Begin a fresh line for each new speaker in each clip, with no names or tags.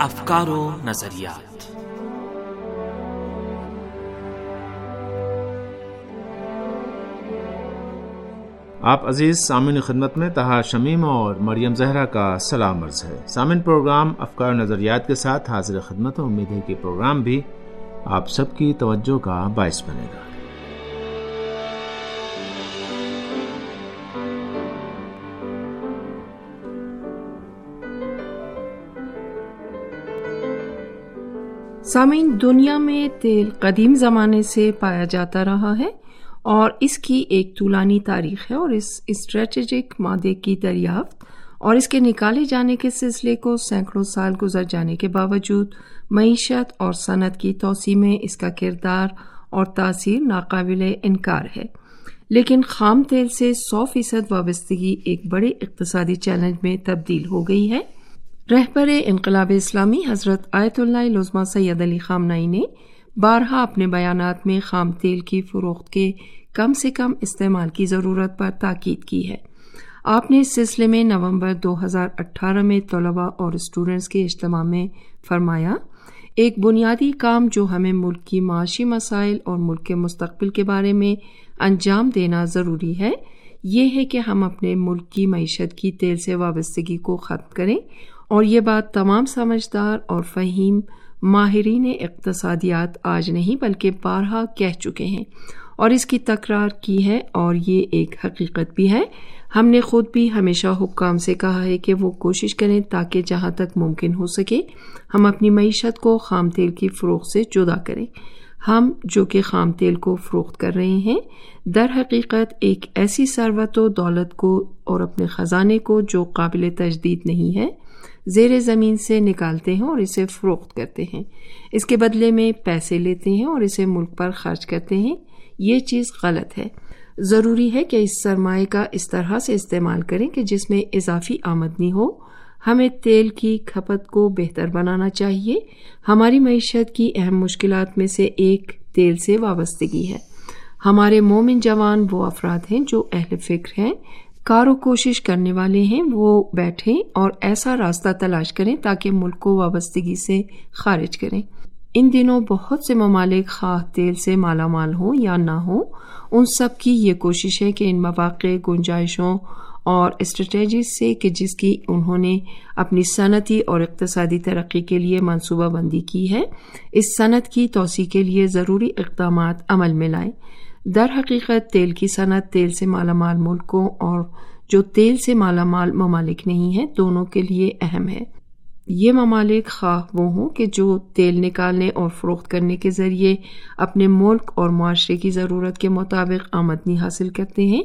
افکار و نظریات۔
آپ عزیز سامعین خدمت میں تہا شمیم اور مریم زہرا کا سلام عرض ہے۔ سامعین پروگرام افکار و نظریات کے ساتھ حاضر خدمت امید ہے کہ پروگرام بھی آپ سب کی توجہ کا باعث بنے گا۔
سامعین، دنیا میں تیل قدیم زمانے سے پایا جاتا رہا ہے اور اس کی ایک طولانی تاریخ ہے اور اس اسٹریٹجک مادے کی دریافت اور اس کے نکالے جانے کے سلسلے کو سینکڑوں سال گزر جانے کے باوجود معیشت اور صنعت کی توسیع میں اس کا کردار اور تاثیر ناقابل انکار ہے۔ لیکن خام تیل سے سو فیصد وابستگی ایک بڑے اقتصادی چیلنج میں تبدیل ہو گئی ہے۔ رہبر انقلاب اسلامی حضرت آیت اللہ لزما سید علی خامنائی نے بارہا اپنے بیانات میں خام تیل کی فروخت کے کم سے کم استعمال کی ضرورت پر تاکید کی ہے۔ آپ نے اس سلسلے میں نومبر دو ہزار اٹھارہ میں طلباء اور اسٹوڈنٹس کے اجتماع میں فرمایا، ایک بنیادی کام جو ہمیں ملک کی معاشی مسائل اور ملک کے مستقبل کے بارے میں انجام دینا ضروری ہے، یہ ہے کہ ہم اپنے ملک کی معیشت کی تیل سے وابستگی کو ختم کریں اور یہ بات تمام سمجھدار اور فہیم ماہرین اقتصادیات آج نہیں بلکہ بارہا کہہ چکے ہیں اور اس کی تکرار کی ہے اور یہ ایک حقیقت بھی ہے۔ ہم نے خود بھی ہمیشہ حکام سے کہا ہے کہ وہ کوشش کریں تاکہ جہاں تک ممکن ہو سکے ہم اپنی معیشت کو خام تیل کی فروخت سے جدا کریں۔ ہم جو کہ خام تیل کو فروخت کر رہے ہیں، در حقیقت ایک ایسی ثروت و دولت کو اور اپنے خزانے کو جو قابل تجدید نہیں ہے، زیر زمین سے نکالتے ہیں اور اسے فروخت کرتے ہیں۔ اس کے بدلے میں پیسے لیتے ہیں اور اسے ملک پر خرچ کرتے ہیں۔ یہ چیز غلط ہے۔ ضروری ہے کہ اس سرمایہ کا اس طرح سے استعمال کریں کہ جس میں اضافی آمدنی ہو۔ ہمیں تیل کی کھپت کو بہتر بنانا چاہیے۔ ہماری معیشت کی اہم مشکلات میں سے ایک تیل سے وابستگی ہے۔ ہمارے مومن جوان وہ افراد ہیں جو اہل فکر ہیں کارو کوشش کرنے والے ہیں، وہ بیٹھیں اور ایسا راستہ تلاش کریں تاکہ ملک کو وابستگی سے خارج کریں۔ ان دنوں بہت سے ممالک خواہ تیل سے مالا مال ہوں یا نہ ہوں، ان سب کی یہ کوشش ہے کہ ان مواقع، گنجائشوں اور اسٹریٹجی سے کہ جس کی انہوں نے اپنی صنعتی اور اقتصادی ترقی کے لیے منصوبہ بندی کی ہے، اس صنعت کی توسیع کے لیے ضروری اقدامات عمل میں لائیں۔ در حقیقت، تیل کی صنعت تیل سے مالا مال ملکوں اور جو تیل سے مالا مال ممالک نہیں ہیں، دونوں کے لیے اہم ہے۔ یہ ممالک خواہ وہ ہوں کہ جو تیل نکالنے اور فروخت کرنے کے ذریعے اپنے ملک اور معاشرے کی ضرورت کے مطابق آمدنی حاصل کرتے ہیں،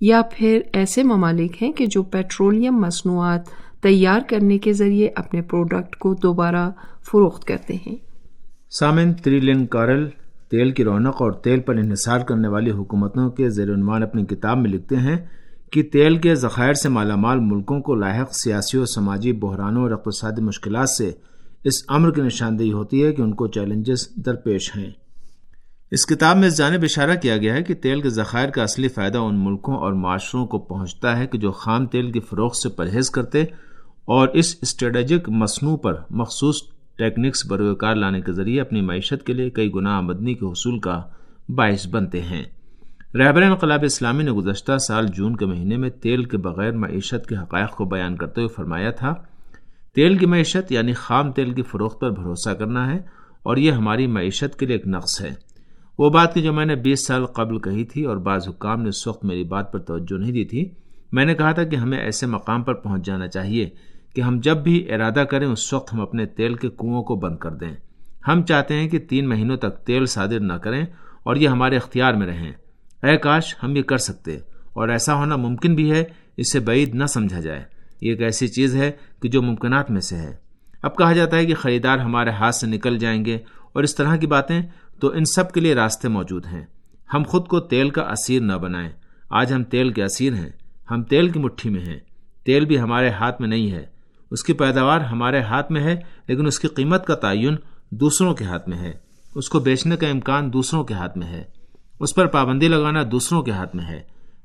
یا پھر ایسے ممالک ہیں کہ جو پیٹرولیم مصنوعات تیار کرنے کے ذریعے اپنے پروڈکٹ کو دوبارہ فروخت کرتے ہیں۔
سامن تریلن کارل تیل کی رونق اور تیل پر انحصار کرنے والی حکومتوں کے زیر عنوان اپنی کتاب میں لکھتے ہیں کہ تیل کے ذخائر سے مالا مال ملکوں کو لاحق سیاسی و سماجی بحرانوں اور اقتصادی مشکلات سے اس امر کی نشاندہی ہوتی ہے کہ ان کو چیلنجز درپیش ہیں۔ اس کتاب میں اس جانب اشارہ کیا گیا ہے کہ تیل کے ذخائر کا اصلی فائدہ ان ملکوں اور معاشروں کو پہنچتا ہے کہ جو خام تیل کی فروخت سے پرہیز کرتے اور اس اسٹریٹجک مصنوع پر مخصوص ٹیکنکس بروکار لانے کے ذریعے اپنی معیشت کے لیے کئی گنا آمدنی کے حصول کا باعث بنتے ہیں۔ رہبر انقلاب اسلامی نے گزشتہ سال جون کے مہینے میں تیل کے بغیر معیشت کے حقائق کو بیان کرتے ہوئے فرمایا تھا، تیل کی معیشت یعنی خام تیل کی فروخت پر بھروسہ کرنا ہے اور یہ ہماری معیشت کے لیے ایک نقص ہے۔ وہ بات کی جو میں نے بیس سال قبل کہی تھی اور بعض حکام نے اس وقت میری بات پر توجہ نہیں دی تھی، میں نے کہا تھا کہ ہمیں ایسے مقام پر پہنچ جانا چاہیے کہ ہم جب بھی ارادہ کریں اس وقت ہم اپنے تیل کے کنووں کو بند کر دیں۔ ہم چاہتے ہیں کہ تین مہینوں تک تیل صادر نہ کریں اور یہ ہمارے اختیار میں رہیں۔ اے کاش، ہم یہ کر سکتے۔ اور ایسا ہونا ممکن بھی ہے، اس سے بعید نہ سمجھا جائے۔ یہ ایک ایسی چیز ہے کہ جو ممکنات میں سے ہے۔ اب کہا جاتا ہے کہ خریدار ہمارے ہاتھ سے نکل جائیں گے۔ اور اس طرح کی باتیں تو ان سب کے لیے راستے موجود ہیں۔ ہم خود کو تیل کا اسیر نہ بنائیں۔ آج ہم تیل کے اسیر ہیں۔ ہم تیل کی مٹھی میں ہیں۔ تیل بھی ہمارے ہاتھ میں نہیں ہے۔ اس کی پیداوار ہمارے ہاتھ میں ہے، لیکن اس کی قیمت کا تعین دوسروں کے ہاتھ میں ہے۔ اس کو بیچنے کا امکان دوسروں کے ہاتھ میں ہے۔ اس پر پابندی لگانا دوسروں کے ہاتھ میں ہے۔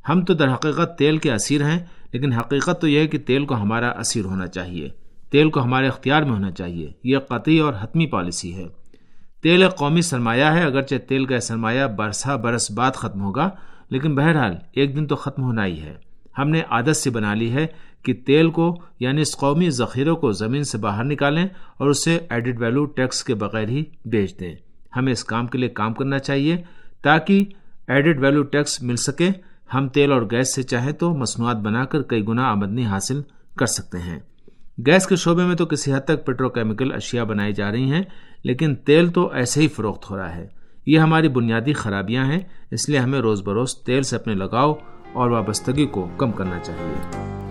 ہم تو در حقیقت تیل کے اسیر ہیں، لیکن حقیقت تو یہ ہے کہ تیل کو ہمارا اسیر ہونا چاہیے۔ تیل کو ہمارے اختیار میں ہونا چاہیے۔ یہ قطعی اور حتمی پالیسی ہے۔ تیل ایک قومی سرمایہ ہے، اگرچہ تیل کا سرمایہ برسا برس بعد ختم ہوگا، لیکن بہرحال ایک دن تو ختم ہونا ہی ہے۔ ہم نے عادت سے بنا لی ہے کہ تیل کو یعنی اس قومی ذخیروں کو زمین سے باہر نکالیں اور اسے ایڈڈ ویلو ٹیکس کے بغیر ہی بیچ دیں۔ ہمیں اس کام کے لیے کام کرنا چاہیے۔ تاکہ ایڈڈ ویلو ٹیکس مل سکے۔ ہم تیل اور گیس سے چاہیں تو مصنوعات بنا کر کئی گنا آمدنی حاصل کر سکتے ہیں۔ گیس کے شعبے میں تو کسی حد تک پیٹرو کیمیکل اشیاء بنائی جا رہی ہیں، لیکن تیل تو ایسے ہی فروخت ہو رہا ہے۔ یہ ہماری بنیادی خرابیاں ہیں، اس لیے ہمیں روز بروز تیل سے اپنے لگاؤ اور وابستگی کو کم کرنا چاہیے۔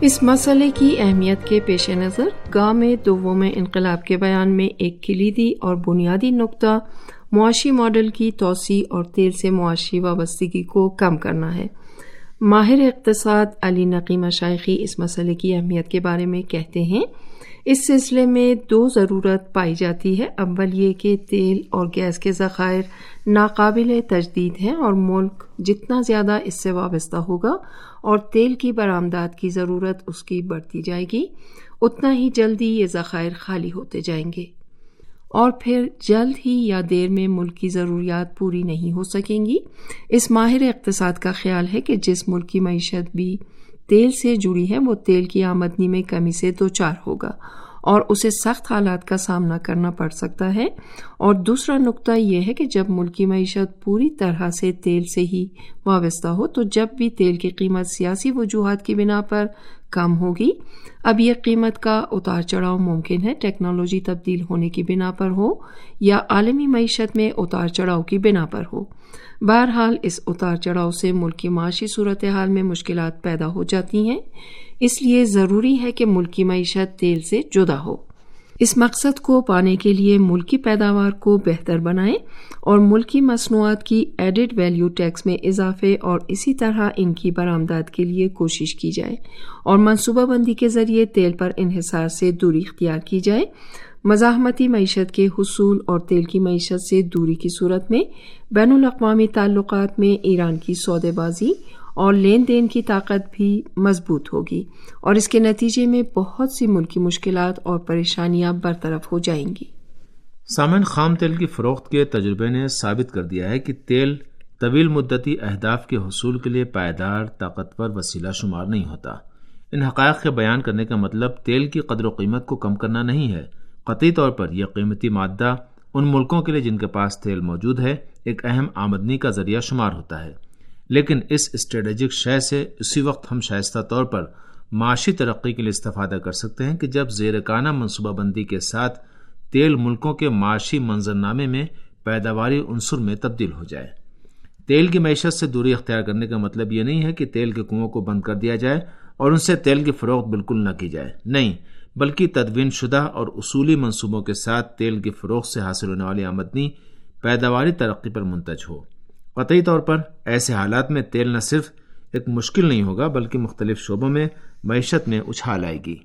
اس مسئلے کی اہمیت کے پیش نظر گاہ میں دوم انقلاب کے بیان میں ایک کلیدی اور بنیادی نقطہ معاشی ماڈل کی توسیع اور تیل سے معاشی وابستگی کو کم کرنا ہے۔ ماہر اقتصاد علی نقیمہ شائقی اس مسئلے کی اہمیت کے بارے میں کہتے ہیں اس سلسلے میں دو ضرورت پائی جاتی ہے۔ اول یہ کہ تیل اور گیس کے ذخائر ناقابل تجدید ہیں اور ملک جتنا زیادہ اس سے وابستہ ہوگا اور تیل کی برآمدات کی ضرورت اس کی بڑھتی جائے گی، اتنا ہی جلدی یہ ذخائر خالی ہوتے جائیں گے۔ اور پھر جلد ہی یا دیر میں ملک کی ضروریات پوری نہیں ہو سکیں گی۔ اس ماہر اقتصاد کا خیال ہے کہ جس ملک کی معیشت بھی تیل سے جڑی ہے، وہ تیل کی آمدنی میں کمی سے دو چار ہوگا اور اسے سخت حالات کا سامنا کرنا پڑ سکتا ہے۔ اور دوسرا نقطہ یہ ہے کہ جب ملکی معیشت پوری طرح سے تیل سے ہی وابستہ ہو، تو جب بھی تیل کی قیمت سیاسی وجوہات کی بنا پر کم ہوگی۔ اب یہ قیمت کا اتار چڑھاؤ ممکن ہے، ٹیکنالوجی تبدیل ہونے کی بنا پر ہو یا عالمی معیشت میں اتار چڑھاؤ کی بنا پر ہو۔ بہرحال، اس اتار چڑھاؤ سے ملک کی معاشی صورتحال میں مشکلات پیدا ہو جاتی ہیں۔ اس لیے ضروری ہے کہ ملکی معیشت تیل سے جدا ہو۔ اس مقصد کو پانے کے لیے ملکی پیداوار کو بہتر بنائیں اور ملکی مصنوعات کی ایڈڈ ویلیو ٹیکس میں اضافے اور اسی طرح ان کی برآمدات کے لیے کوشش کی جائے اور منصوبہ بندی کے ذریعے تیل پر انحصار سے دوری اختیار کی جائے۔ مزاحمتی معیشت کے حصول اور تیل کی معیشت سے دوری کی صورت میں بین الاقوامی تعلقات میں ایران کی سودے بازی اور لین دین کی طاقت بھی مضبوط ہوگی اور اس کے نتیجے میں بہت سی ملکی مشکلات اور پریشانیاں برطرف ہو جائیں گی۔
سامن خام تیل کی فروخت کے تجربے نے ثابت کر دیا ہے کہ تیل طویل مدتی اہداف کے حصول کے لیے پائیدار، طاقتور وسیلہ شمار نہیں ہوتا۔ ان حقائق کے بیان کرنے کا مطلب تیل کی قدر و قیمت کو کم کرنا نہیں ہے۔ قطعی طور پر یہ قیمتی مادہ ان ملکوں کے لیے جن کے پاس تیل موجود ہے، ایک اہم آمدنی کا ذریعہ شمار ہوتا ہے۔ لیکن اس اسٹریٹجک شے سے اسی وقت ہم شائستہ طور پر معاشی ترقی کے لیے استفادہ کر سکتے ہیں کہ جب زیرکانہ منصوبہ بندی کے ساتھ تیل ملکوں کے معاشی منظرنامے میں پیداواری عنصر میں تبدیل ہو جائے۔ تیل کی معیشت سے دوری اختیار کرنے کا مطلب یہ نہیں ہے کہ تیل کے کنووں کو بند کر دیا جائے اور ان سے تیل کی فروخت بالکل نہ کی جائے۔ نہیں، بلکہ تدوین شدہ اور اصولی منصوبوں کے ساتھ تیل کی فروخت سے حاصل ہونے والی آمدنی پیداواری ترقی پر منتج ہو۔ قطعی طور پر ایسے حالات میں تیل نہ صرف ایک مشکل نہیں ہوگا، بلکہ مختلف شعبوں میں معیشت میں اچھال آئے گی۔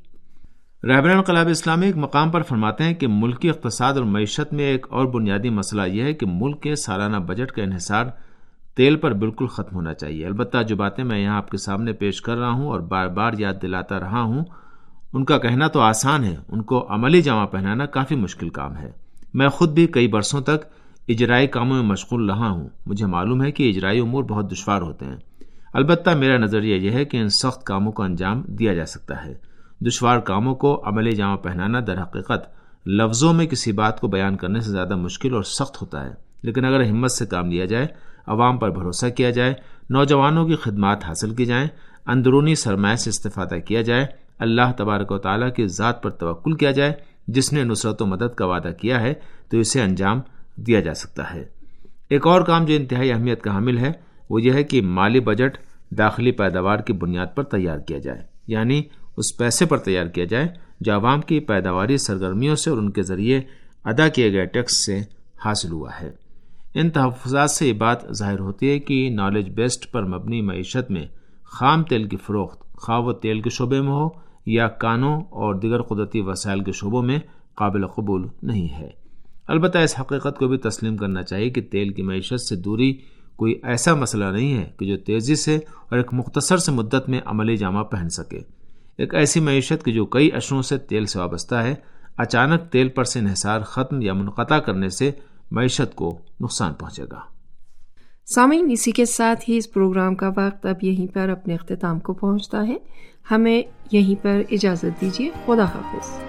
رہبر انقلاب اسلامی ایک مقام پر فرماتے ہیں کہ ملکی اقتصاد اور معیشت میں ایک اور بنیادی مسئلہ یہ ہے کہ ملک کے سالانہ بجٹ کا انحصار تیل پر بالکل ختم ہونا چاہیے۔ البتہ جو باتیں میں یہاں آپ کے سامنے پیش کر رہا ہوں اور بار بار یاد دلاتا رہا ہوں، ان کا کہنا تو آسان ہے۔ ان کو عملی جمع پہنانا کافی مشکل کام ہے۔ میں خود بھی کئی برسوں تک اجرائی کاموں میں مشغول رہا ہوں۔ مجھے معلوم ہے کہ اجرائی امور بہت دشوار ہوتے ہیں۔ البتہ میرا نظریہ یہ ہے کہ ان سخت کاموں کو انجام دیا جا سکتا ہے۔ دشوار کاموں کو عملی جامع پہنانا در حقیقت لفظوں میں کسی بات کو بیان کرنے سے زیادہ مشکل اور سخت ہوتا ہے۔ لیکن اگر ہمت سے کام لیا جائے، عوام پر بھروسہ کیا جائے، نوجوانوں کی خدمات حاصل کی جائیں، اندرونی سرمایہ سے استفادہ کیا جائے، اللہ تبارک و تعالیٰ کی ذات پر توکل کیا جائے، جس نے نصرت و مدد کا وعدہ کیا ہے، تو اسے انجام دیا جا سکتا ہے۔ ایک اور کام جو انتہائی اہمیت کا حامل ہے، وہ یہ ہے کہ مالی بجٹ داخلی پیداوار کی بنیاد پر تیار کیا جائے۔ یعنی اس پیسے پر تیار کیا جائے جو عوام کی پیداواری سرگرمیوں سے اور ان کے ذریعے ادا کیے گئے ٹیکس سے حاصل ہوا ہے۔ ان تحفظات سے یہ بات ظاہر ہوتی ہے کہ نالج بیسڈ پر مبنی معیشت میں خام تیل کی فروخت، خواہ وہ تیل کے شعبے میں ہو یا کانوں اور دیگر قدرتی وسائل کے شعبوں میں قابل قبول نہیں ہے۔ البتہ اس حقیقت کو بھی تسلیم کرنا چاہیے کہ تیل کی معیشت سے دوری کوئی ایسا مسئلہ نہیں ہے کہ جو تیزی سے اور ایک مختصر سے مدت میں عملی جامہ پہن سکے۔ ایک ایسی معیشت کہ جو کئی اشروں سے تیل سے وابستہ ہے، اچانک تیل پر سے انحصار ختم یا منقطع کرنے سے معیشت کو نقصان پہنچے گا۔
سامعین، اسی کے ساتھ ہی اس پروگرام کا وقت اب یہیں پر اپنے اختتام کو پہنچتا ہے۔ ہمیں یہیں پر اجازت دیجیے۔ خدا حافظ۔